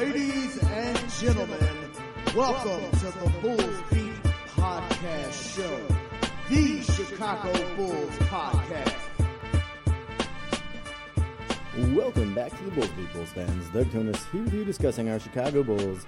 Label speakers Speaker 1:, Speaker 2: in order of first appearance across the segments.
Speaker 1: Ladies and gentlemen, welcome to the Bulls Beat Podcast Show, the Chicago Bulls podcast.
Speaker 2: Welcome back to the Bulls Beat Bulls fans. Doug Tonis here with you discussing our Chicago Bulls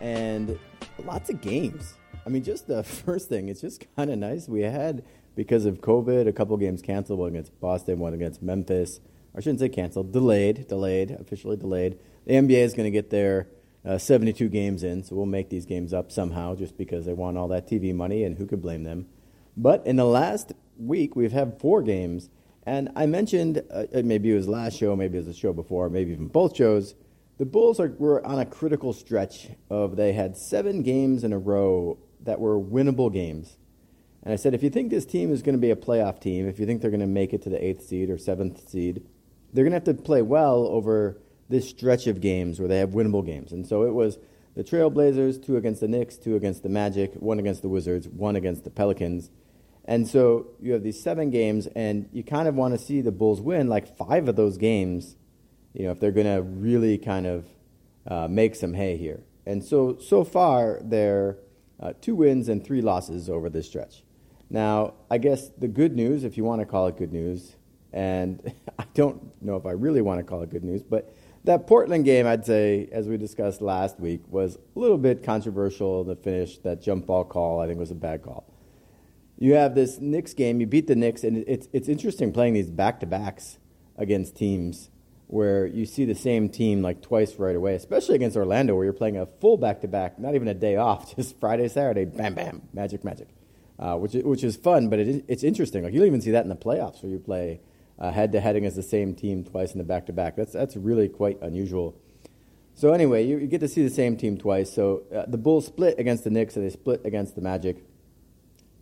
Speaker 2: and lots of games. I mean, just the first thing, it's just kind of nice. We had, because of COVID, a couple games canceled, one against Boston, one against Memphis. I shouldn't say canceled, delayed, delayed, officially delayed. The NBA is going to get their uh, 72 games in, so we'll make these games up somehow just because they want all that TV money, and who could blame them? But in the last week, we've had four games, and I mentioned uh, maybe it was last show, maybe it was the show before, maybe even both shows. The Bulls are, were on a critical stretch of they had seven games in a row that were winnable games. And I said, if you think this team is going to be a playoff team, if you think they're going to make it to the eighth seed or seventh seed, they're going to have to play well over this stretch of games where they have winnable games. And so it was the Trailblazers, two against the Knicks, two against the Magic, one against the Wizards, one against the Pelicans. And so you have these seven games, and you kind of want to see the Bulls win like five of those games, you know, if they're going to really kind of uh, make some hay here. And so, so far, they're uh, two wins and three losses over this stretch. Now, I guess the good news, if you want to call it good news, and I don't know if I really want to call it good news, but that Portland game, I'd say, as we discussed last week, was a little bit controversial. The finish, that jump ball call, I think was a bad call. You have this Knicks game, you beat the Knicks, and it's, it's interesting playing these back to backs against teams where you see the same team like twice right away, especially against Orlando, where you're playing a full back to back, not even a day off, just Friday, Saturday, bam, bam, magic, magic, uh, which, which is fun, but it, it's interesting. Like you don't even see that in the playoffs where you play head to head against the same team twice in the back to back. That's that's really quite unusual. So anyway, you, you get to see the same team twice. So uh, the Bulls split against the Knicks, and they split against the Magic.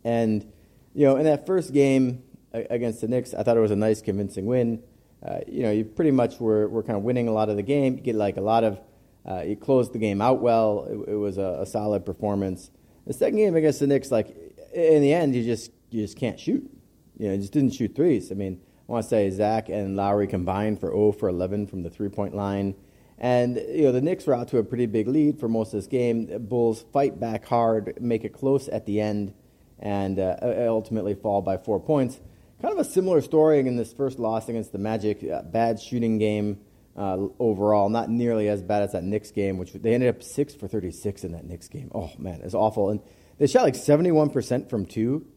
Speaker 2: And you know, in that first game against the Knicks, I thought it was a nice, convincing win. Uh, you know, you pretty much were, were kind of winning a lot of the game. You get like a lot of, uh, you closed the game out well. It, it was a, a, solid performance. The second game against the Knicks, like in the end, you just you just can't shoot. You know, you just didn't shoot threes. I mean, I want to say Zach and Lauri combined for 0 for 11 from the three point line. And you know the Knicks were out to a pretty big lead for most of this game. The Bulls fight back hard, make it close at the end, and uh, ultimately fall by four points. Kind of a similar story in this first loss against the Magic. Uh, bad shooting game uh, overall, not nearly as bad as that Knicks game, which they ended up six for 36 in that Knicks game. Oh man, it's awful. And they shot like 71% from two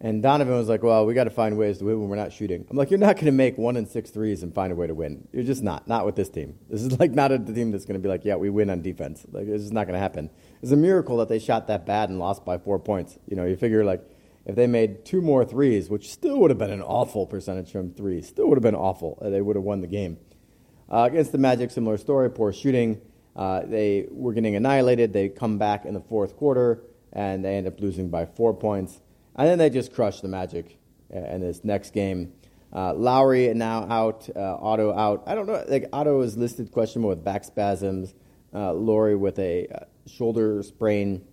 Speaker 2: and Donovan was like, well, we got to find ways to win when we're not shooting. I'm like, you're not going to make one and six threes and find a way to win. You're just not. Not with this team. This is like not a team that's going to be like, yeah, we win on defense. Like, it's just not going to happen. It's a miracle that they shot that bad and lost by four points. You know, you figure like if they made two more threes, which still would have been an awful percentage from three, still would have been awful, uh, they would have won the game. Uh, against the Magic, similar story, poor shooting. Uh, they were getting annihilated. They come back in the fourth quarter and they end up losing by four points. And then they just crushed the Magic uh, in this next game. Uh, Lauri now out, uh, Otto out. I don't know. Like Otto is listed questionable with back spasms. Uh, Lauri with a uh, shoulder sprain.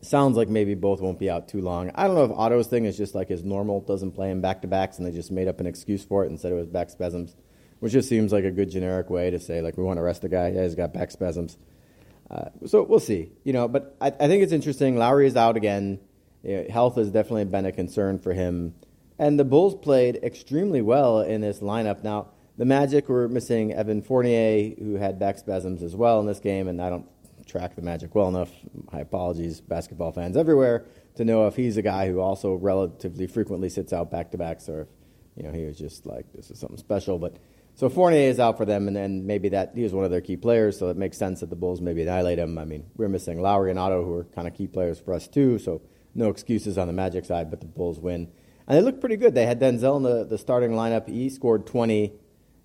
Speaker 2: Sounds like maybe both won't be out too long. I don't know if Otto's thing is just like his normal, doesn't play him back to backs, and they just made up an excuse for it and said it was back spasms, which just seems like a good generic way to say like we want to arrest the guy. Yeah, he's got back spasms. Uh, so we'll see. You know, but I, I think it's interesting. Lauri is out again. You know, health has definitely been a concern for him. And the Bulls played extremely well in this lineup. Now, the Magic were missing Evan Fournier, who had back spasms as well in this game, and I don't track the Magic well enough. My apologies, basketball fans everywhere, to know if he's a guy who also relatively frequently sits out back to backs or if you know he was just like this is something special. But so Fournier is out for them, and then maybe that he was one of their key players, so it makes sense that the Bulls maybe annihilate him. I mean, we're missing Lauri and Otto, who are kind of key players for us too, so no excuses on the Magic side, but the Bulls win. And they look pretty good. They had Denzel in the, the starting lineup. He scored 20.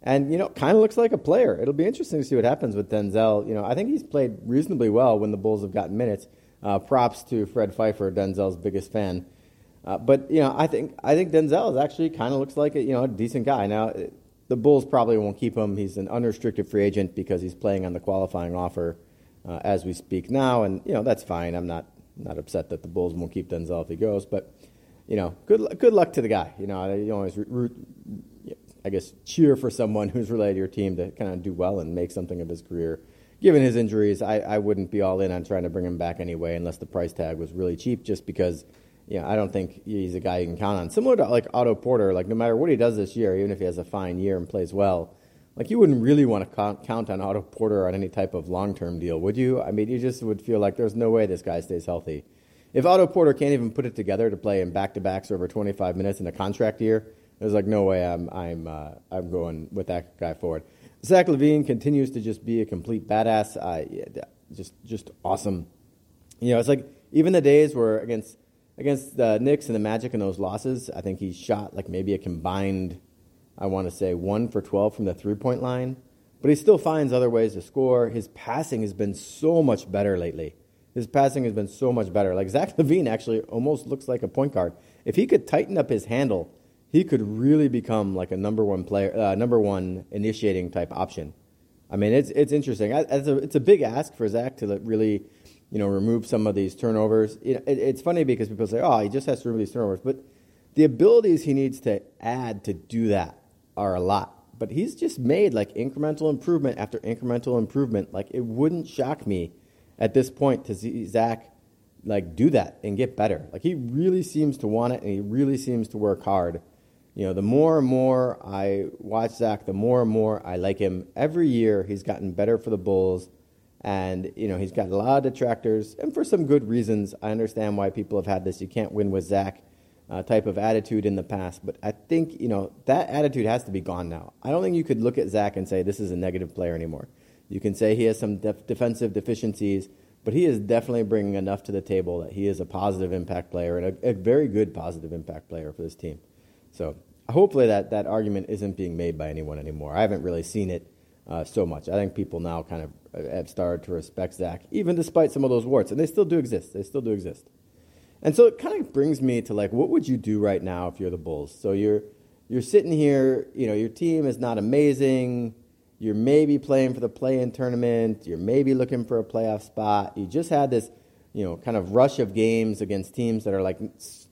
Speaker 2: And, you know, kind of looks like a player. It'll be interesting to see what happens with Denzel. You know, I think he's played reasonably well when the Bulls have gotten minutes. Uh, props to Fred Pfeiffer, Denzel's biggest fan. Uh, but, you know, I think, I think Denzel is actually kind of looks like a, you know, a decent guy. Now, the Bulls probably won't keep him. He's an unrestricted free agent because he's playing on the qualifying offer uh, as we speak now. And, you know, that's fine. I'm not not upset that the Bulls won't keep Denzel if he goes, but you know, good good luck to the guy. You know, you always root, I guess, cheer for someone who's related to your team to kind of do well and make something of his career. Given his injuries, I, I wouldn't be all in on trying to bring him back anyway, unless the price tag was really cheap. Just because, you know, I don't think he's a guy you can count on. Similar to like Otto Porter, like no matter what he does this year, even if he has a fine year and plays well, like you wouldn't really want to count on Otto Porter on any type of long-term deal, would you? I mean, you just would feel like there's no way this guy stays healthy. If Otto Porter can't even put it together to play in back-to-backs over 25 minutes in a contract year, there's like no way I'm I'm uh, I'm going with that guy forward. Zach LaVine continues to just be a complete badass. Uh, just just awesome. You know, it's like even the days where against against the Knicks and the Magic and those losses, I think he shot like maybe a combined I want to say one for 12 from the three point line, but he still finds other ways to score. His passing has been so much better lately. His passing has been so much better. Like Zach LaVine actually almost looks like a point guard. If he could tighten up his handle, he could really become like a number one player, uh, number one initiating type option. I mean, it's it's interesting. It's a, it's a big ask for Zach to really, you know, remove some of these turnovers. it, it's funny because people say, "Oh, he just has to remove these turnovers," but the abilities he needs to add to do that are a lot. But he's just made like incremental improvement after incremental improvement. Like it wouldn't shock me at this point to see Zach like do that and get better. Like he really seems to want it and he really seems to work hard. You know, the more and more I watch Zach, the more and more I like him. Every year he's gotten better for the Bulls. And, you know, he's got a lot of detractors, and for some good reasons. I understand why people have had this. You can't win with Zach uh, type of attitude in the past. But I think, you know, that attitude has to be gone now. I don't think you could look at Zach and say this is a negative player anymore. You can say he has some def- defensive deficiencies, but he is definitely bringing enough to the table that he is a positive impact player and a, a very good positive impact player for this team. So hopefully that, that argument isn't being made by anyone anymore. I haven't really seen it uh, so much. I think people now kind of uh, have started to respect Zach, even despite some of those warts, and they still do exist. They still do exist. And so it kind of brings me to like, what would you do right now if you're the Bulls? So you're you're sitting here, you know, your team is not amazing. You're maybe playing for the play-in tournament. You're maybe looking for a playoff spot. You just had this, you know, kind of rush of games against teams that are like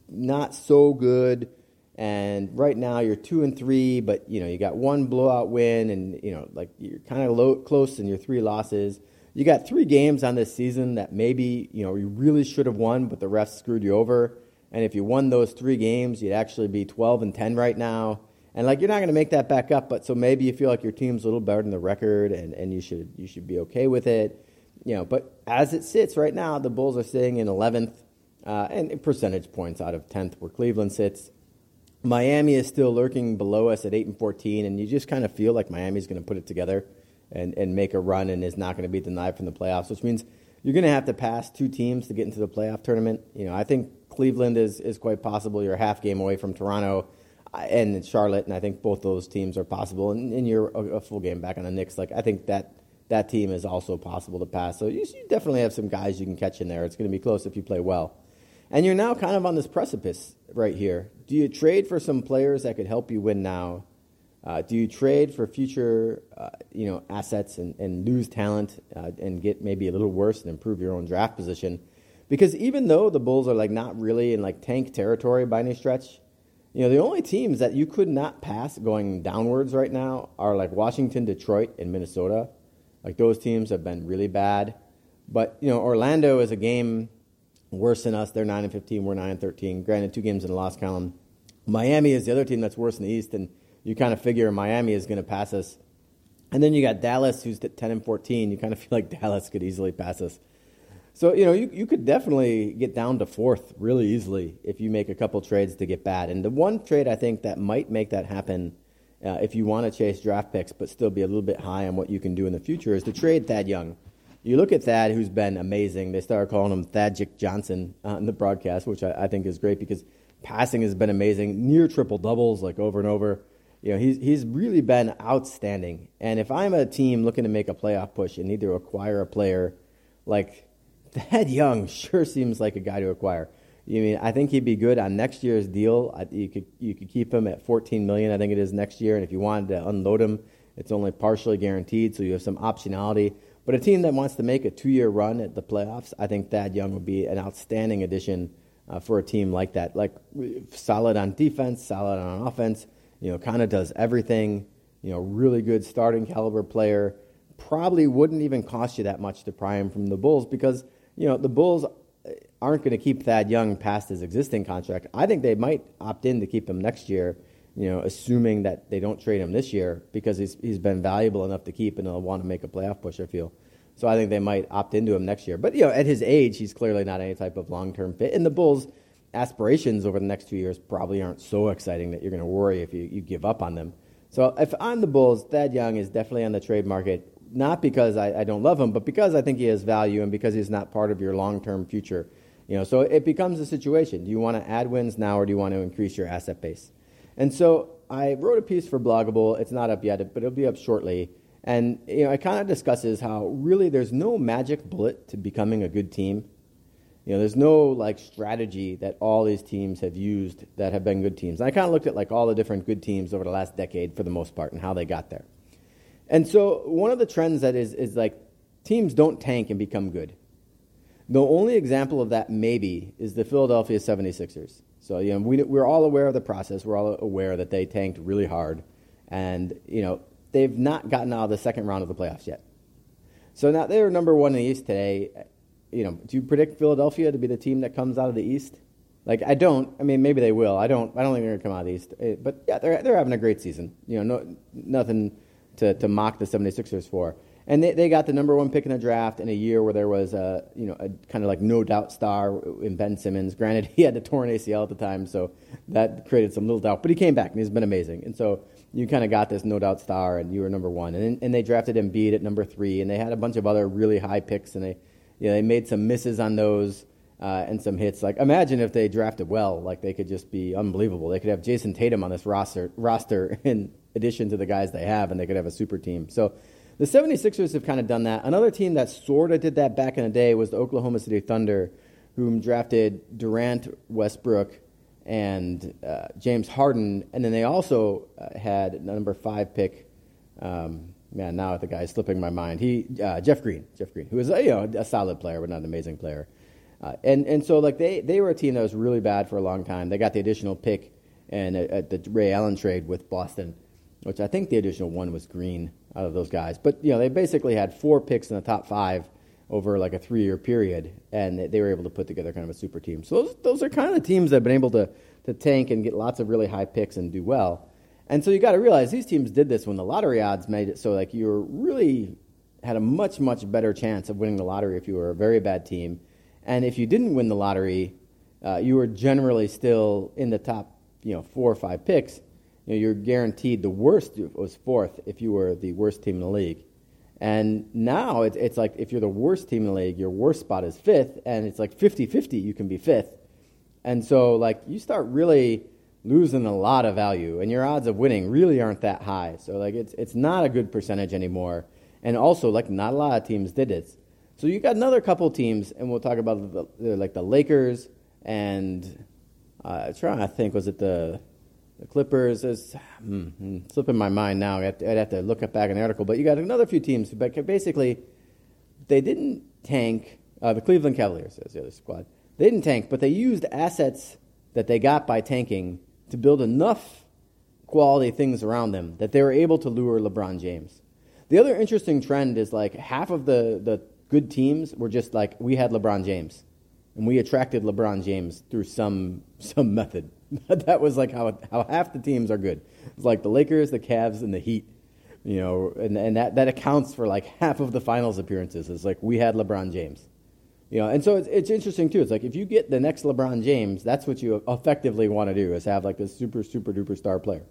Speaker 2: not so good. And right now you're two and three, but you know you got one blowout win, and you know like you're kind of low, close in your three losses you got three games on this season that maybe you know you really should have won, but the refs screwed you over. And if you won those three games, you'd actually be 12 and 10 right now. And like you're not going to make that back up, but so maybe you feel like your team's a little better than the record, and, and you should you should be okay with it. You know, but as it sits right now, the Bulls are sitting in 11th, uh, and percentage points out of 10th, where Cleveland sits. Miami is still lurking below us at 8 and 14, and you just kind of feel like Miami's going to put it together and, and make a run and is not going to be denied from the playoffs, which means you're going to have to pass two teams to get into the playoff tournament. You know, I think Cleveland is, is quite possible. You're a half game away from Toronto uh, and Charlotte, and I think both those teams are possible. And, and you're a, a, full game back on the Knicks. Like I think that that team is also possible to pass. So you, you definitely have some guys you can catch in there. It's going to be close if you play well. And you're now kind of on this precipice right here. Do you trade for some players that could help you win now? Uh, do you trade for future, uh, you know, assets and, and lose talent uh, and get maybe a little worse and improve your own draft position? Because even though the Bulls are like not really in like tank territory by any stretch, you know, the only teams that you could not pass going downwards right now are like Washington, Detroit, and Minnesota. Like those teams have been really bad. But you know, Orlando is a game worse than us. They're nine and fifteen. We're nine and thirteen. Granted, two games in the loss column. Miami is the other team that's worse in the East, and you kind of figure Miami is going to pass us. And then you got Dallas, who's at 10 and 14. You kind of feel like Dallas could easily pass us. So, you know, you, you could definitely get down to fourth really easily if you make a couple trades to get bad. And the one trade I think that might make that happen uh, if you want to chase draft picks but still be a little bit high on what you can do in the future is to trade Thad Young. You look at Thad, who's been amazing. They started calling him Thadjic Johnson uh, in the broadcast, which I, I think is great because passing has been amazing, near triple doubles like over and over you know, he's, he's really been outstanding. And if I'm a team looking to make a playoff push and need to acquire a player, like Thad Young sure seems like a guy to acquire. You mean I think he'd be good on next year's deal. You could you could keep him at 14 million, I think it is next year. And if you wanted to unload him, it's only partially guaranteed, so you have some optionality. But a team that wants to make a two-year run at the playoffs, I think Thad Young would be an outstanding addition uh, for a team like that. Like solid on defense, solid on offense You know, kind of does everything. You know, really good starting caliber player. Probably wouldn't even cost you that much to pry him from the Bulls because you know the Bulls eh, aren't going to keep Thad Young past his existing contract. I think they might opt in to keep him next year. You know, assuming that they don't trade him this year because he's he's been valuable enough to keep and they'll want to make a playoff push. I feel. So I think they might opt into him next year. But you know, at his age, he's clearly not any type of long term fit. And the Bulls' aspirations over the next two years probably aren't so exciting that you're going to worry if you, you give up on them. So if I'm the Bulls, Thad Young is definitely on the trade market, not because I, I don't love him, but because I think he has value and because he's not part of your long term future. You know, so it becomes a situation. Do you want to add wins now or do you want to increase your asset base? And so I wrote a piece for Blog a Bull. It's not up yet, but it'll be up shortly and you know, it kind of discusses how really there's no magic bullet to becoming a good team. You know, there's no like strategy that all these teams have used that have been good teams. And I kind of looked at like all the different good teams over the last decade for the most part and how they got there. And so one of the trends that is is like teams don't tank and become good. The only example of that maybe is the Philadelphia 76ers. So you know, we, we're all aware of the process. We're all aware that they tanked really hard, and you know they've not gotten out of the second round of the playoffs yet. So now they're number one in the East today. You know, do you predict Philadelphia to be the team that comes out of the East? Like I don't. I mean, maybe they will. I don't. I don't think they're going to come out of the East. Eh, but yeah, they're they're having a great season. You know, no, nothing to, to mock the 76ers for. And they, they got the number one pick in the draft in a year where there was a you know a kind of like no doubt star in Ben Simmons. Granted, he had a torn ACL at the time, so that created some little doubt. But he came back and he's been amazing. And so you kind of got this no doubt star, and you were number one. And and they drafted Embiid at number three, and they had a bunch of other really high picks, and they you know, they made some misses on those. Uh, and some hits. Like imagine if they drafted well, like they could just be unbelievable. They could have Jayson Tatum on this roster roster in addition to the guys they have, and they could have a super team. So the 76ers have kind of done that. Another team that sort of did that back in the day was the Oklahoma City Thunder, whom drafted Durant, Westbrook, and uh, James Harden, and then they also uh, had number five pick. Um, man, now the guy's slipping my mind. He uh, Jeff Green, Jeff Green, who was you know a solid player but not an amazing player. Uh, and and so like they they were a team that was really bad for a long time. They got the additional pick and at the Ray Allen trade with Boston, which I think the additional one was Green out of those guys. But you know they basically had four picks in the top five over like a three year period, and they were able to put together kind of a super team. So those, those are kind of the teams that have been able to, to tank and get lots of really high picks and do well. And so you got to realize these teams did this when the lottery odds made it so like you were really had a much much better chance of winning the lottery if you were a very bad team, and if you didn't win the lottery, uh, you were generally still in the top you know four or five picks. You know, you're guaranteed the worst was fourth if you were the worst team in the league. And now it's, it's like if you're the worst team in the league, your worst spot is fifth, and it's like 50 50, you can be fifth. And so, like, you start really losing a lot of value, and your odds of winning really aren't that high. So, like, it's, it's not a good percentage anymore. And also, like, not a lot of teams did it. So, you got another couple teams, and we'll talk about the, like the Lakers and uh, I'm trying to think, was it the the Clippers is mm, slipping my mind now. I'd have, to, I'd have to look up back in the article. But you got another few teams, but basically, they didn't tank. Uh, the Cleveland Cavaliers is the other squad. They didn't tank, but they used assets that they got by tanking to build enough quality things around them that they were able to lure LeBron James. The other interesting trend is like half of the, the good teams were just like we had LeBron James, and we attracted LeBron James through some some method. that was like how, how half the teams are good. It's like the Lakers, the Cavs, and the Heat. You know, and, and that, that accounts for like half of the finals appearances. It's like we had LeBron James. You know, and so it's, it's interesting too. It's like if you get the next LeBron James, that's what you effectively want to do is have like this super super duper star player.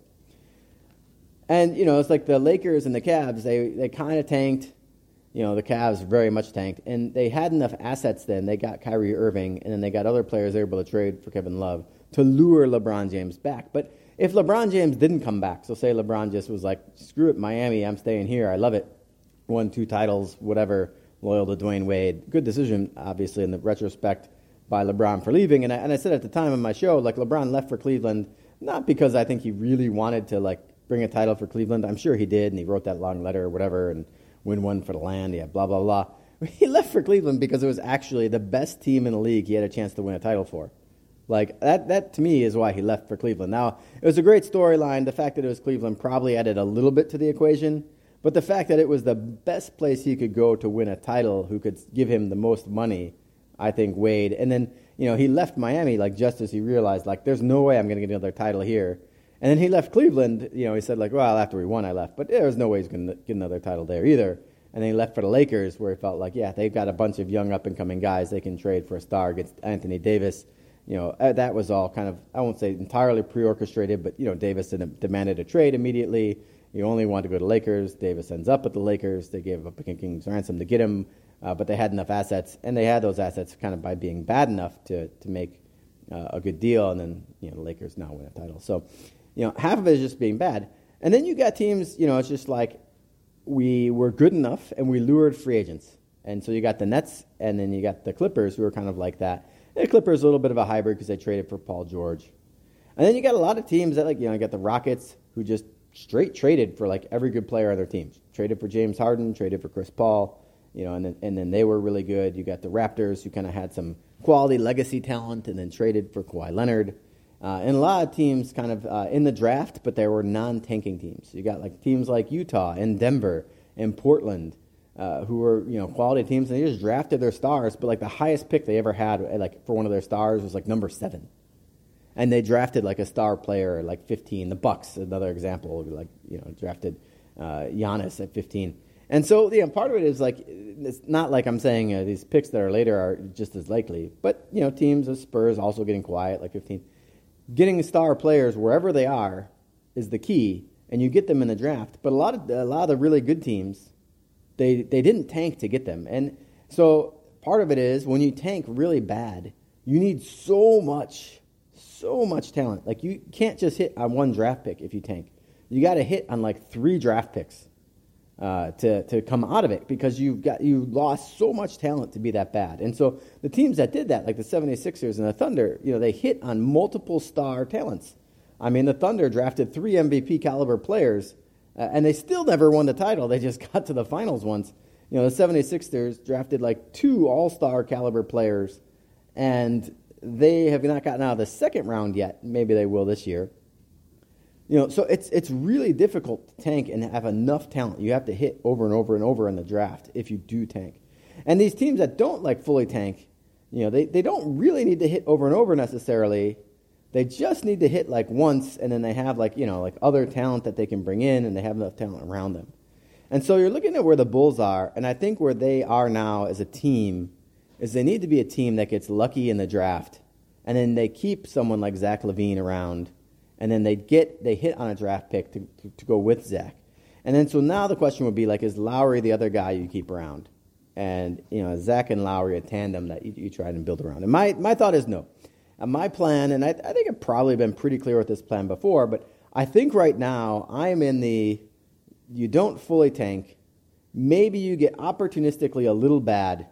Speaker 2: And you know, it's like the Lakers and the Cavs. They they kind of tanked. You know, the Cavs very much tanked, and they had enough assets. Then they got Kyrie Irving, and then they got other players they were able to trade for Kevin Love to lure LeBron James back. But if LeBron James didn't come back, so say LeBron just was like, screw it, Miami, I'm staying here, I love it, won two titles, whatever, loyal to Dwyane Wade. Good decision, obviously, in the retrospect by LeBron for leaving. And I, and I said at the time of my show, like LeBron left for Cleveland not because I think he really wanted to like bring a title for Cleveland. I'm sure he did, and he wrote that long letter or whatever, and win one for the land. Yeah, blah blah blah. He left for Cleveland because it was actually the best team in the league he had a chance to win a title for. Like that, that to me is why he left for Cleveland. Now, it was a great storyline. The fact that it was Cleveland probably added a little bit to the equation, but the fact that it was the best place he could go to win a title, who could give him the most money, I think weighed. And then, you know, he left Miami like just as he realized, like, there's no way I'm going to get another title here. And then he left Cleveland. You know, he said like, well, after we won, I left, but there was no way he's going to get another title there either. And then he left for the Lakers, where he felt like, yeah, they've got a bunch of young up and coming guys they can trade for a star against Anthony Davis you know, uh, that was all kind of, I won't say entirely pre-orchestrated, but, you know, Davis demanded a trade immediately. He only wanted to go to Lakers. Davis ends up at the Lakers. They gave up a king's ransom to get him, uh, but they had enough assets, and they had those assets kind of by being bad enough to, to make uh, a good deal, and then, you know, the Lakers now win a title. So, you know, half of it is just being bad. And then you got teams, you know, it's just like we were good enough and we lured free agents. And so you got the Nets, and then you got the Clippers, who were kind of like that the Clippers a little bit of a hybrid because they traded for Paul George. And then you got a lot of teams that like you know you got the Rockets who just straight traded for like every good player on their teams. Traded for James Harden, traded for Chris Paul, you know, and then and then they were really good. You got the Raptors who kind of had some quality legacy talent and then traded for Kawhi Leonard. Uh, and a lot of teams kind of uh, in the draft, but they were non-tanking teams. You got like teams like Utah and Denver and Portland uh, who were you know quality teams, and they just drafted their stars. But like the highest pick they ever had, like for one of their stars, was like number seven, and they drafted like a star player like 15. The Bucks, another example, like you know drafted uh, Giannis at 15. And so, yeah, part of it is like it's not like I'm saying uh, these picks that are later are just as likely, but you know, teams of Spurs also getting Kawhi, like 15. Getting star players wherever they are is the key, and you get them in the draft. But a lot of a lot of the really good teams they, they didn't tank to get them. And so part of it is when you tank really bad, you need so much, so much talent. Like you can't just hit on one draft pick if you tank. You got to hit on like three draft picks uh, to, to come out of it because you've got you lost so much talent to be that bad. And so the teams that did that, like the 76ers and the Thunder, you know, they hit on multiple star talents. I mean, the Thunder drafted three MVP caliber players uh, and they still never won the title. They just got to the finals once. You know, the 76ers drafted like two all star caliber players, and they have not gotten out of the second round yet. Maybe they will this year. You know, so it's, it's really difficult to tank and have enough talent. You have to hit over and over and over in the draft if you do tank. And these teams that don't like fully tank, you know, they, they don't really need to hit over and over necessarily they just need to hit like once, and then they have like, you know, like other talent that they can bring in, and they have enough talent around them. And so you're looking at where the Bulls are, and I think where they are now as a team is they need to be a team that gets lucky in the draft, and then they keep someone like Zach LaVine around, and then they get they hit on a draft pick to, to, to go with Zach. And then so now the question would be like, is Lauri the other guy you keep around? And you know, Zach and Lauri a tandem that you, you try and build around. And my, my thought is no. And my plan, and I, I think I've probably been pretty clear with this plan before, but I think right now I'm in the you don't fully tank. Maybe you get opportunistically a little bad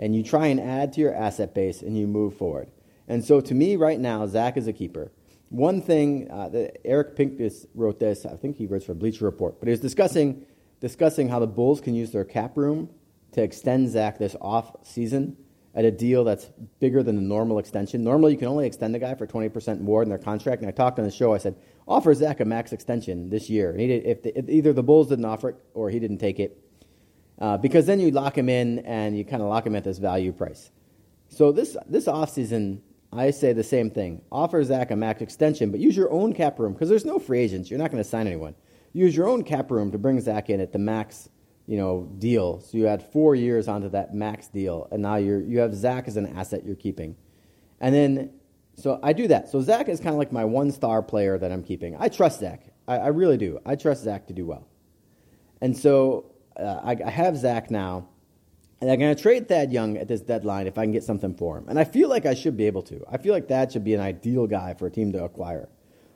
Speaker 2: and you try and add to your asset base and you move forward. And so to me, right now, Zach is a keeper. One thing uh, that Eric Pincus wrote this, I think he wrote for Bleacher Report, but he was discussing, discussing how the Bulls can use their cap room to extend Zach this off season at a deal that's bigger than the normal extension. Normally, you can only extend a guy for 20% more than their contract. And I talked on the show, I said, offer Zach a max extension this year. And he did, if, the, if either the Bulls didn't offer it or he didn't take it, uh, because then you lock him in and you kind of lock him at this value price. So this, this offseason, I say the same thing. Offer Zach a max extension, but use your own cap room because there's no free agents. You're not going to sign anyone. Use your own cap room to bring Zach in at the max you know, deal. So you had four years onto that max deal, and now you're you have Zach as an asset you're keeping, and then so I do that. So Zach is kind of like my one star player that I'm keeping. I trust Zach. I, I really do. I trust Zach to do well, and so uh, I, I have Zach now. And I'm going to trade Thad Young at this deadline if I can get something for him. And I feel like I should be able to. I feel like Thad should be an ideal guy for a team to acquire.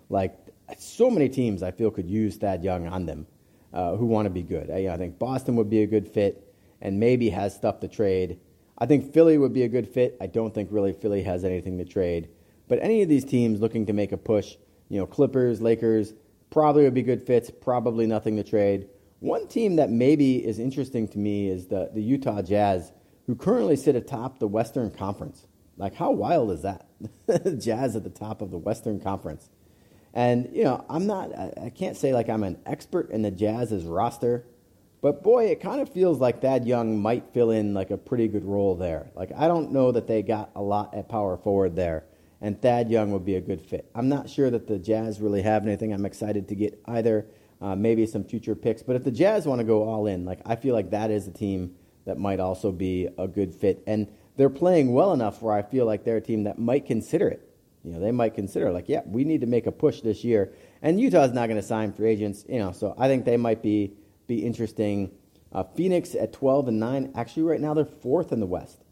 Speaker 2: Like, so many teams I feel could use Thad Young on them uh, who want to be good. I, I think Boston would be a good fit and maybe has stuff to trade. I think Philly would be a good fit. I don't think really Philly has anything to trade. But any of these teams looking to make a push, you know, Clippers, Lakers, probably would be good fits, probably nothing to trade. One team that maybe is interesting to me is the, the Utah Jazz, who currently sit atop the Western Conference. Like, how wild is that? Jazz at the top of the Western Conference. And, you know, I'm not, I can't say like I'm an expert in the Jazz's roster, but boy, it kind of feels like Thad Young might fill in like a pretty good role there. Like, I don't know that they got a lot at power forward there, and Thad Young would be a good fit. I'm not sure that the Jazz really have anything I'm excited to get either. Uh, maybe some future picks, but if the Jazz want to go all in, like I feel like that is a team that might also be a good fit. And they're playing well enough where I feel like they're a team that might consider it. You know, they might consider like, yeah, we need to make a push this year. And Utah's not going to sign free agents, you know, so I think they might be be interesting. Uh, Phoenix at 12 and 9, actually right now they're fourth in the West.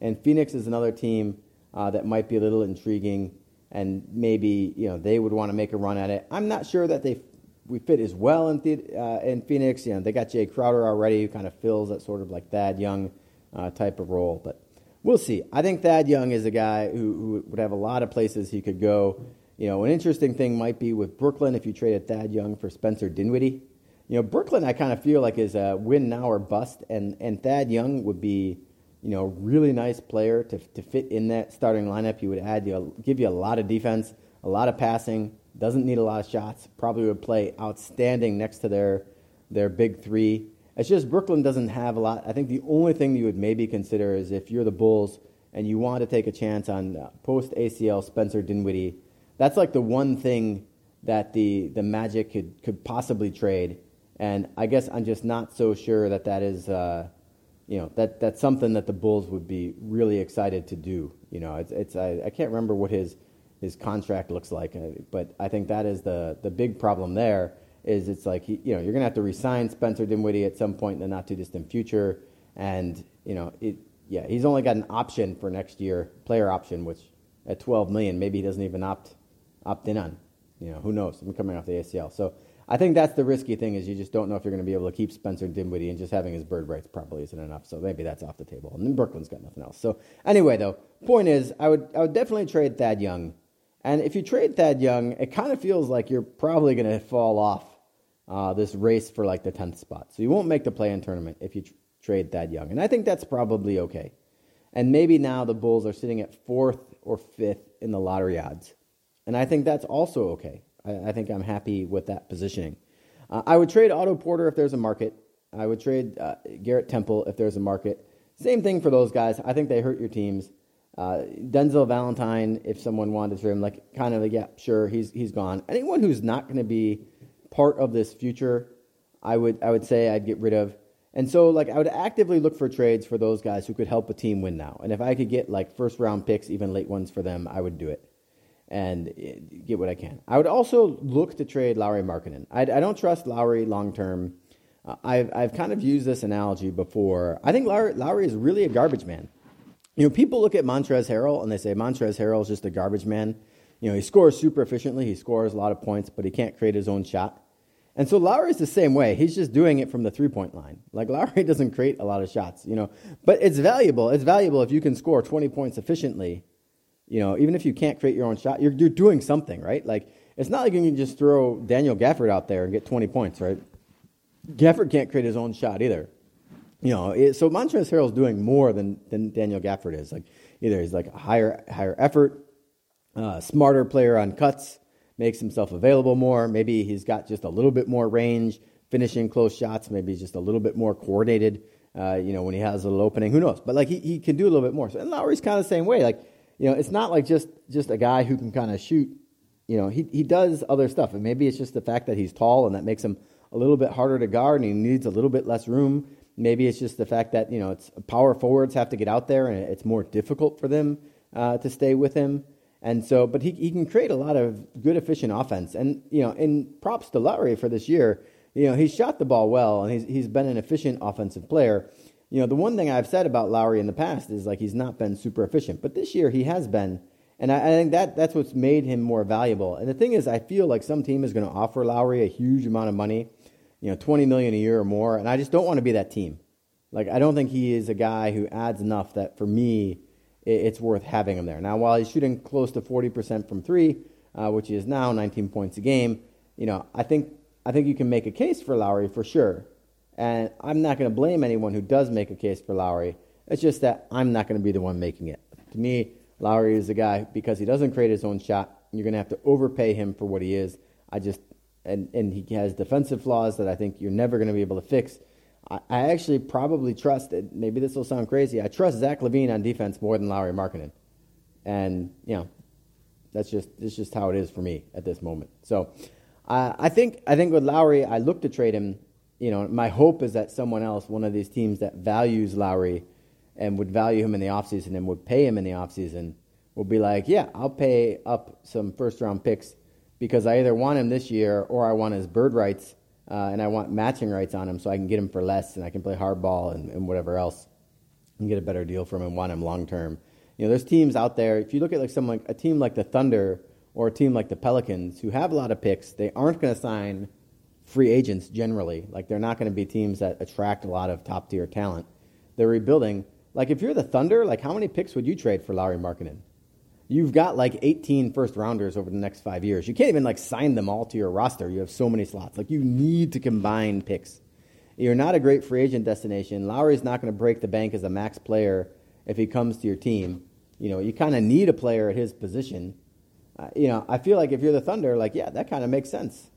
Speaker 2: And Phoenix is another team uh, that might be a little intriguing and maybe, you know, they would want to make a run at it. I'm not sure that they we fit as well in, the, uh, in Phoenix. You know, they got Jae Crowder already, who kind of fills that sort of like Thad Young uh, type of role. But we'll see. I think Thad Young is a guy who, who, would have a lot of places he could go. You know, an interesting thing might be with Brooklyn if you traded Thad Young for Spencer Dinwiddie. You know, Brooklyn, I kind of feel like is a win now or bust, and, and Thad Young would be, you know, a really nice player to, to fit in that starting lineup. He would add, you know, give you a lot of defense, a lot of passing, doesn't need a lot of shots, probably would play outstanding next to their, their big three. It's just Brooklyn doesn't have a lot. I think the only thing you would maybe consider is if you're the Bulls and you want to take a chance on uh, post ACL Spencer Dinwiddie, that's like the one thing that the, the Magic could, could possibly trade. And I guess I'm just not so sure that that is, uh, you know, that, that's something that the Bulls would be really excited to do. You know, it's, it's I, I can't remember what his – his contract looks like. But I think that is the, the big problem there is it's like, you know, you're going to have to resign Spencer Dinwiddie at some point in the not too distant future. And, you know, it, yeah, he's only got an option for next year, player option, which at 12 million, maybe he doesn't even opt, opt in on. You know, who knows? I'm coming off the ACL. So I think that's the risky thing is you just don't know if you're going to be able to keep Spencer Dinwiddie and just having his bird rights probably isn't enough. So maybe that's off the table. And then Brooklyn's got nothing else. So anyway, though, point is I would I would definitely trade Thad Young and if you trade Thad Young, it kind of feels like you're probably going to fall off uh, this race for like the 10th spot. So you won't make the play in tournament if you tr- trade Thad Young. And I think that's probably okay. And maybe now the Bulls are sitting at fourth or fifth in the lottery odds. And I think that's also okay. I, I think I'm happy with that positioning. Uh, I would trade Otto Porter if there's a market. I would trade uh, Garrett Temple if there's a market. Same thing for those guys. I think they hurt your teams. Uh, Denzel Valentine, if someone wanted him, like kind of like, yeah, sure, he's he's gone. Anyone who's not going to be part of this future, I would I would say I'd get rid of. And so like I would actively look for trades for those guys who could help a team win now. And if I could get like first round picks, even late ones for them, I would do it and eh, get what I can. I would also look to trade Lauri Markkanen. I, I don't trust Lauri long term. Uh, I've I've kind of used this analogy before. I think Lowry, Lauri is really a garbage man. You know, people look at Montrezl Harrell and they say Montrezl Harrell is just a garbage man. You know, he scores super efficiently, he scores a lot of points, but he can't create his own shot. And so Lauri's the same way. He's just doing it from the three point line. Like Lauri doesn't create a lot of shots, you know. But it's valuable. It's valuable if you can score 20 points efficiently. You know, even if you can't create your own shot, you're, you're doing something, right? Like, it's not like you can just throw Daniel Gafford out there and get 20 points, right? Gafford can't create his own shot either you know, it, so Montrezl Harrell's doing more than, than Daniel Gafford is. Like either he's like a higher higher effort, uh, smarter player on cuts, makes himself available more. Maybe he's got just a little bit more range, finishing close shots. Maybe he's just a little bit more coordinated. Uh, you know, when he has a little opening, who knows? But like he, he can do a little bit more. So and Lauri's kind of the same way. Like you know, it's not like just just a guy who can kind of shoot. You know, he he does other stuff, and maybe it's just the fact that he's tall and that makes him a little bit harder to guard, and he needs a little bit less room. Maybe it's just the fact that you know it's power forwards have to get out there and it's more difficult for them uh, to stay with him. And so, but he, he can create a lot of good, efficient offense. And you know, in props to Lauri for this year, you know, he's shot the ball well and he's he's been an efficient offensive player. You know, the one thing I've said about Lauri in the past is like he's not been super efficient, but this year he has been. And I, I think that that's what's made him more valuable. And the thing is, I feel like some team is going to offer Lauri a huge amount of money you know, 20 million a year or more. And I just don't want to be that team. Like, I don't think he is a guy who adds enough that for me, it's worth having him there. Now, while he's shooting close to 40% from three, uh, which is now 19 points a game, you know, I think, I think you can make a case for Lauri for sure. And I'm not going to blame anyone who does make a case for Lauri. It's just that I'm not going to be the one making it. To me, Lauri is a guy because he doesn't create his own shot. You're going to have to overpay him for what he is. I just and and he has defensive flaws that I think you're never going to be able to fix. I, I actually probably trust. it, Maybe this will sound crazy. I trust Zach LaVine on defense more than Lauri Markkanen, and you know that's just that's just how it is for me at this moment. So uh, I think I think with Lauri, I look to trade him. You know, my hope is that someone else, one of these teams that values Lauri and would value him in the offseason and would pay him in the offseason, will be like, yeah, I'll pay up some first round picks because I either want him this year or I want his bird rights uh, and I want matching rights on him so I can get him for less and I can play hardball and, and whatever else and get a better deal from him, and want him long term. You know, there's teams out there. If you look at like someone, a team like the Thunder or a team like the Pelicans who have a lot of picks, they aren't going to sign free agents generally. Like they're not going to be teams that attract a lot of top tier talent. They're rebuilding. Like if you're the Thunder, like how many picks would you trade for Lauri Markkanen? You've got like 18 first rounders over the next five years. You can't even like sign them all to your roster. You have so many slots. Like you need to combine picks. You're not a great free agent destination. Lauri's not going to break the bank as a max player if he comes to your team. You know, you kind of need a player at his position. Uh, you know, I feel like if you're the Thunder, like yeah, that kind of makes sense.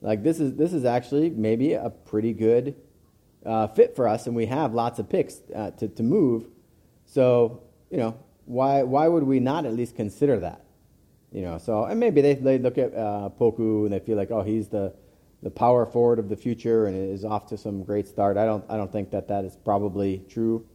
Speaker 2: Like this is this is actually maybe a pretty good uh, fit for us, and we have lots of picks uh, to to move. So you know, why why would we not at least consider that? You know, so and maybe they they look at uh, Poku and they feel like oh he's the the power forward of the future and is off to some great start. I don't I don't think that that is probably true.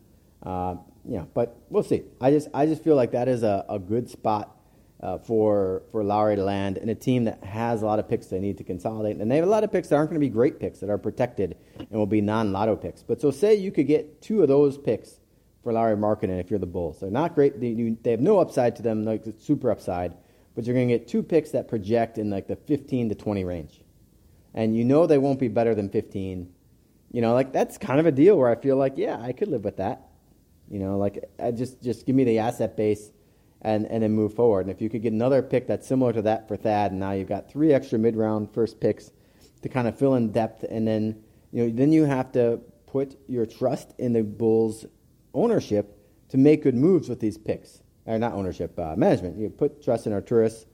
Speaker 2: Uh, yeah, but we'll see. I just I just feel like that is a, a good spot uh, for for Lauri to land in a team that has a lot of picks they need to consolidate, and they have a lot of picks that aren't going to be great picks that are protected and will be non-lotto picks. But so say you could get two of those picks for Lauri Markkanen if you're the Bulls. They're not great. They, you, they have no upside to them, like super upside, but you're going to get two picks that project in like the 15 to 20 range, and you know they won't be better than 15. You know, like that's kind of a deal where I feel like, yeah, I could live with that. You know, like I just just give me the asset base and, and then move forward. And if you could get another pick that's similar to that for Thad, and now you've got three extra mid round first picks to kind of fill in depth, and then you know then you have to put your trust in the Bulls ownership to make good moves with these picks. Or not ownership, uh, management. You put trust in Arturas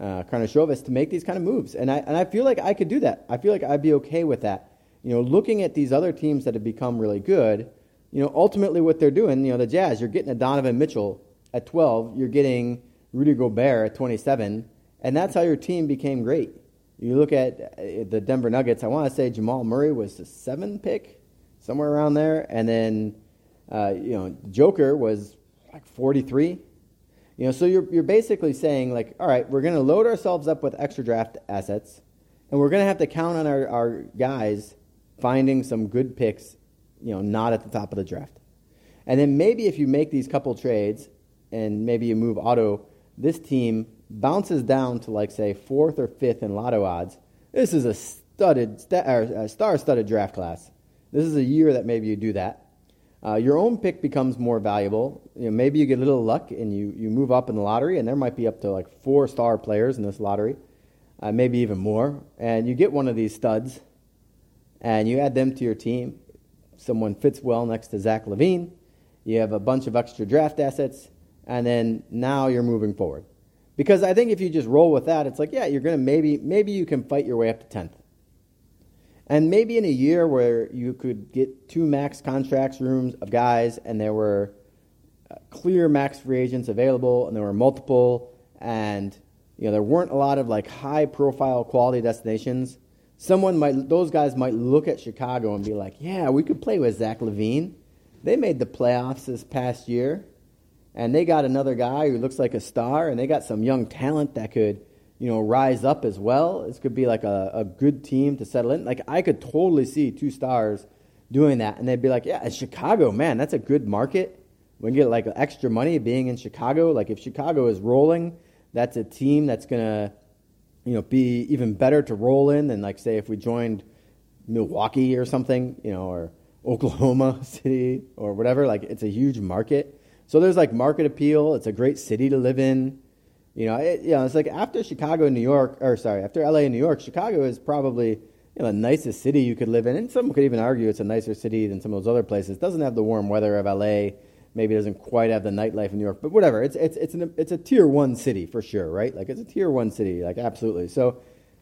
Speaker 2: uh, Karnisovas to make these kind of moves. And I, and I feel like I could do that. I feel like I'd be okay with that. You know, looking at these other teams that have become really good, you know, ultimately what they're doing, you know, the Jazz, you're getting a Donovan Mitchell at 12, you're getting Rudy Gobert at 27, and that's how your team became great. You look at uh, the Denver Nuggets, I want to say Jamal Murray was the seven pick, somewhere around there, and then, uh, you know, Joker was like 43. You know, so you're, you're basically saying, like, all right, we're going to load ourselves up with extra draft assets, and we're going to have to count on our, our guys finding some good picks, you know, not at the top of the draft. And then maybe if you make these couple trades and maybe you move Otto, this team bounces down to like say fourth or fifth in lotto odds. This is a studded, star-studded draft class. This is a year that maybe you do that. Uh, your own pick becomes more valuable. You know, maybe you get a little luck and you, you move up in the lottery, and there might be up to like four star players in this lottery, uh, maybe even more. And you get one of these studs, and you add them to your team. Someone fits well next to Zach LaVine. You have a bunch of extra draft assets and then now you're moving forward. Because I think if you just roll with that, it's like, yeah, you're going to maybe, maybe you can fight your way up to 10th. And maybe in a year where you could get two max contracts rooms of guys and there were uh, clear max free agents available and there were multiple and you know there weren't a lot of like high profile quality destinations someone might those guys might look at chicago and be like yeah we could play with zach LaVine. they made the playoffs this past year and they got another guy who looks like a star, and they got some young talent that could, you know, rise up as well. This could be like a, a good team to settle in. Like I could totally see two stars doing that, and they'd be like, "Yeah, Chicago, man, that's a good market. We can get like extra money being in Chicago. Like if Chicago is rolling, that's a team that's gonna, you know, be even better to roll in than like say if we joined Milwaukee or something, you know, or Oklahoma City or whatever. Like it's a huge market." So there's like market appeal. It's a great city to live in. You know, it, you know, it's like after Chicago and New York, or sorry, after LA and New York, Chicago is probably you know, the nicest city you could live in. And some could even argue it's a nicer city than some of those other places. It doesn't have the warm weather of LA. maybe doesn't quite have the nightlife in New York, but whatever. It's it's it's an, it's a tier one city for sure, right? Like it's a tier one city, like absolutely. So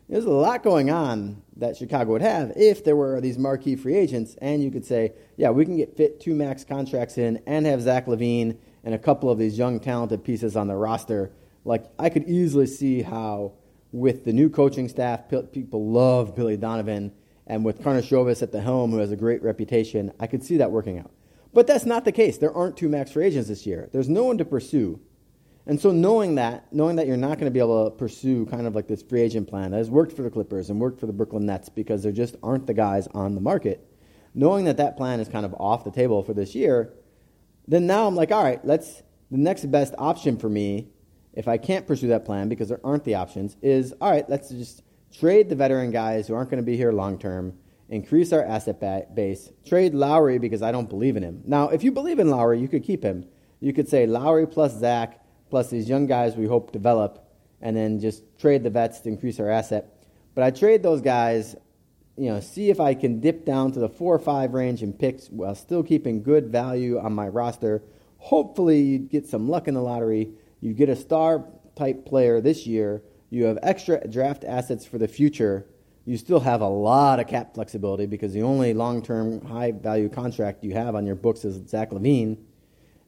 Speaker 2: there's a lot going on that Chicago would have if there were these marquee free agents, and you could say, yeah, we can get fit two max contracts in and have Zach LaVine and a couple of these young talented pieces on the roster. Like I could easily see how with the new coaching staff, people love Billy Donovan, and with Karnisovas at the helm, who has a great reputation, I could see that working out. But that's not the case. There aren't two max free agents this year. There's no one to pursue. And so knowing that, knowing that you're not going to be able to pursue kind of like this free agent plan that has worked for the Clippers and worked for the Brooklyn Nets because there just aren't the guys on the market, knowing that that plan is kind of off the table for this year, then now I'm like, all right, let's the next best option for me if I can't pursue that plan because there aren't the options is all right, let's just trade the veteran guys who aren't going to be here long term increase our asset base, trade Lauri because I don't believe in him. Now, if you believe in Lauri, you could keep him. You could say Lauri plus Zach plus these young guys we hope develop, and then just trade the vets to increase our asset. But I trade those guys, you know, see if I can dip down to the four or five range in picks while still keeping good value on my roster. Hopefully, you get some luck in the lottery. You get a star type player this year. You have extra draft assets for the future you still have a lot of cap flexibility because the only long term high value contract you have on your books is Zach LaVine.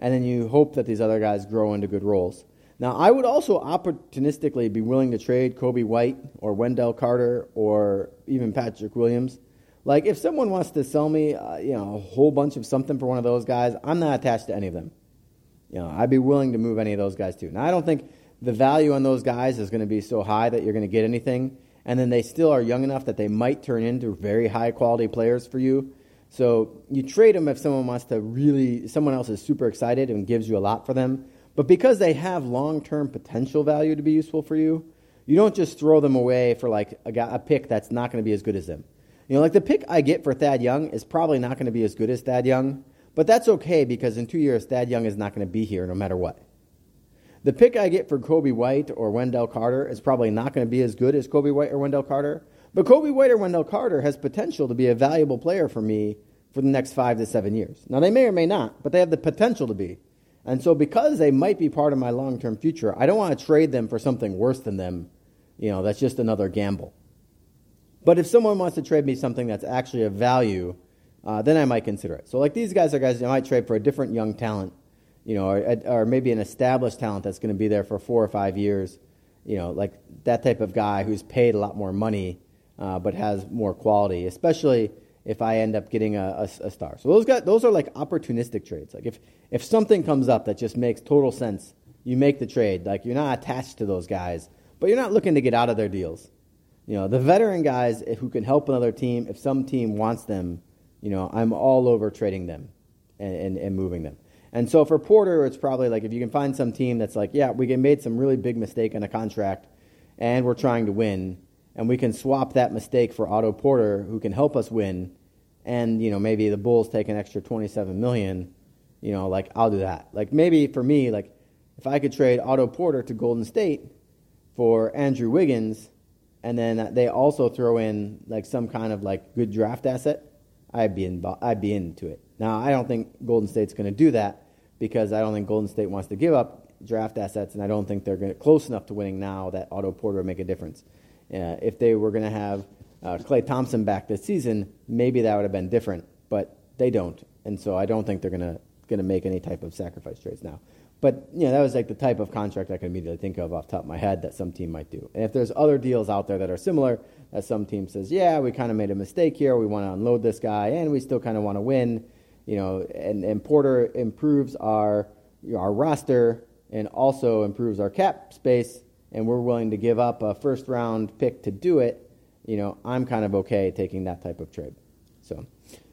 Speaker 2: And then you hope that these other guys grow into good roles. Now, I would also opportunistically be willing to trade Coby White or Wendell Carter or even Patrick Williams. Like, if someone wants to sell me, uh, you know, a whole bunch of something for one of those guys, I'm not attached to any of them. You know, I'd be willing to move any of those guys too. Now, I don't think the value on those guys is going to be so high that you're going to get anything and then they still are young enough that they might turn into very high quality players for you. So you trade them if someone wants to really, someone else is super excited and gives you a lot for them. But because they have long term potential value to be useful for you, you don't just throw them away for like a, a pick that's not going to be as good as them. You know, like the pick I get for Thad Young is probably not going to be as good as Thad Young, but that's okay because in two years, Thad Young is not going to be here no matter what. The pick I get for Coby White or Wendell Carter is probably not going to be as good as Coby White or Wendell Carter, but Coby White or Wendell Carter has potential to be a valuable player for me for the next five to seven years. Now, they may or may not, but they have the potential to be. And so, because they might be part of my long term future, I don't want to trade them for something worse than them. You know, that's just another gamble. But if someone wants to trade me something that's actually of value, uh, then I might consider it. So, like these guys are guys I might trade for a different young talent you know, or, or maybe an established talent that's going to be there for four or five years, you know, like that type of guy who's paid a lot more money uh, but has more quality, especially if I end up getting a, a, a, star. So those guys, those are like opportunistic trades. Like if, if something comes up that just makes total sense, you make the trade. Like you're not attached to those guys, but you're not looking to get out of their deals. You know, the veteran guys who can help another team, if some team wants them, you know, I'm all over trading them and, and, and moving them. And so for Porter, it's probably like if you can find some team that's like, yeah, we made some really big mistake on a contract, and we're trying to win, and we can swap that mistake for Otto Porter, who can help us win, and you know maybe the Bulls take an extra 27 million, you know, like I'll do that. Like maybe for me, like if I could trade Otto Porter to Golden State for Andrew Wiggins, and then they also throw in like some kind of like good draft asset, I'd be in, I'd be into it. Now, I don't think Golden State's going to do that because I don't think Golden State wants to give up draft assets, and I don't think they're to, close enough to winning now that Otto Porter would make a difference. Uh, if they were going to have uh, Klay Thompson back this season, maybe that would have been different, but they don't, and so I don't think they're going to make any type of sacrifice trades now. But you know that was like the type of contract I could immediately think of off the top of my head that some team might do. And if there's other deals out there that are similar, that some team says, yeah, we kind of made a mistake here, we want to unload this guy, and we still kind of want to win you know, and, and Porter improves our our roster and also improves our cap space, and we're willing to give up a first round pick to do it, you know, I'm kind of okay taking that type of trade. So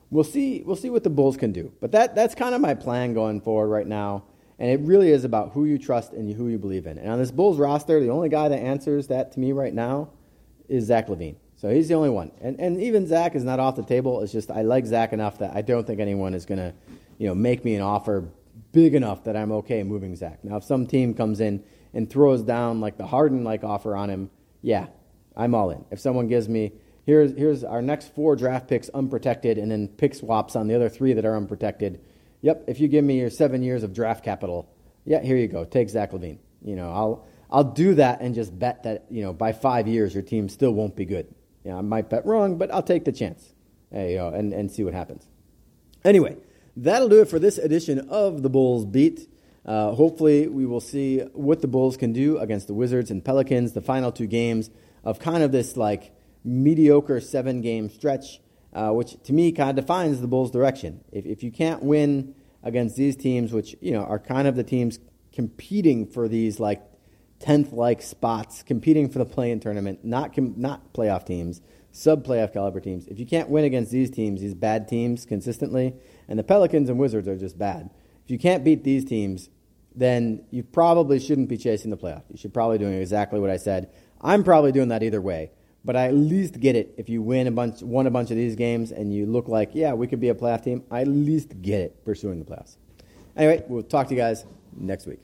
Speaker 2: we'll see we'll see what the Bulls can do. But that that's kind of my plan going forward right now. And it really is about who you trust and who you believe in. And on this Bulls roster, the only guy that answers that to me right now is Zach LaVine. So he's the only one. And, and even Zach is not off the table. It's just I like Zach enough that I don't think anyone is going to you know, make me an offer big enough that I'm okay moving Zach. Now, if some team comes in and throws down like the Harden like offer on him, yeah, I'm all in. If someone gives me, here's, here's our next four draft picks unprotected and then pick swaps on the other three that are unprotected, Yep, if you give me your seven years of draft capital, yeah, here you go. Take Zach LaVine. You know, I'll I'll do that and just bet that you know by five years your team still won't be good. Know, I might bet wrong, but I'll take the chance. Hey, you know, and and see what happens. Anyway, that'll do it for this edition of the Bulls Beat. Uh, hopefully, we will see what the Bulls can do against the Wizards and Pelicans, the final two games of kind of this like mediocre seven game stretch, uh, which to me kind of defines the Bulls' direction. If, if you can't win against these teams, which you know are kind of the teams competing for these like tenth like spots, competing for the play-in tournament, not com- not playoff teams, sub playoff caliber teams. If you can't win against these teams, these bad teams consistently, and the Pelicans and Wizards are just bad. If you can't beat these teams, then you probably shouldn't be chasing the playoff. You should probably doing exactly what I said. I'm probably doing that either way, but I at least get it if you win a bunch, won a bunch of these games, and you look like, yeah, we could be a playoff team. I at least get it pursuing the playoffs. Anyway, we'll talk to you guys next week.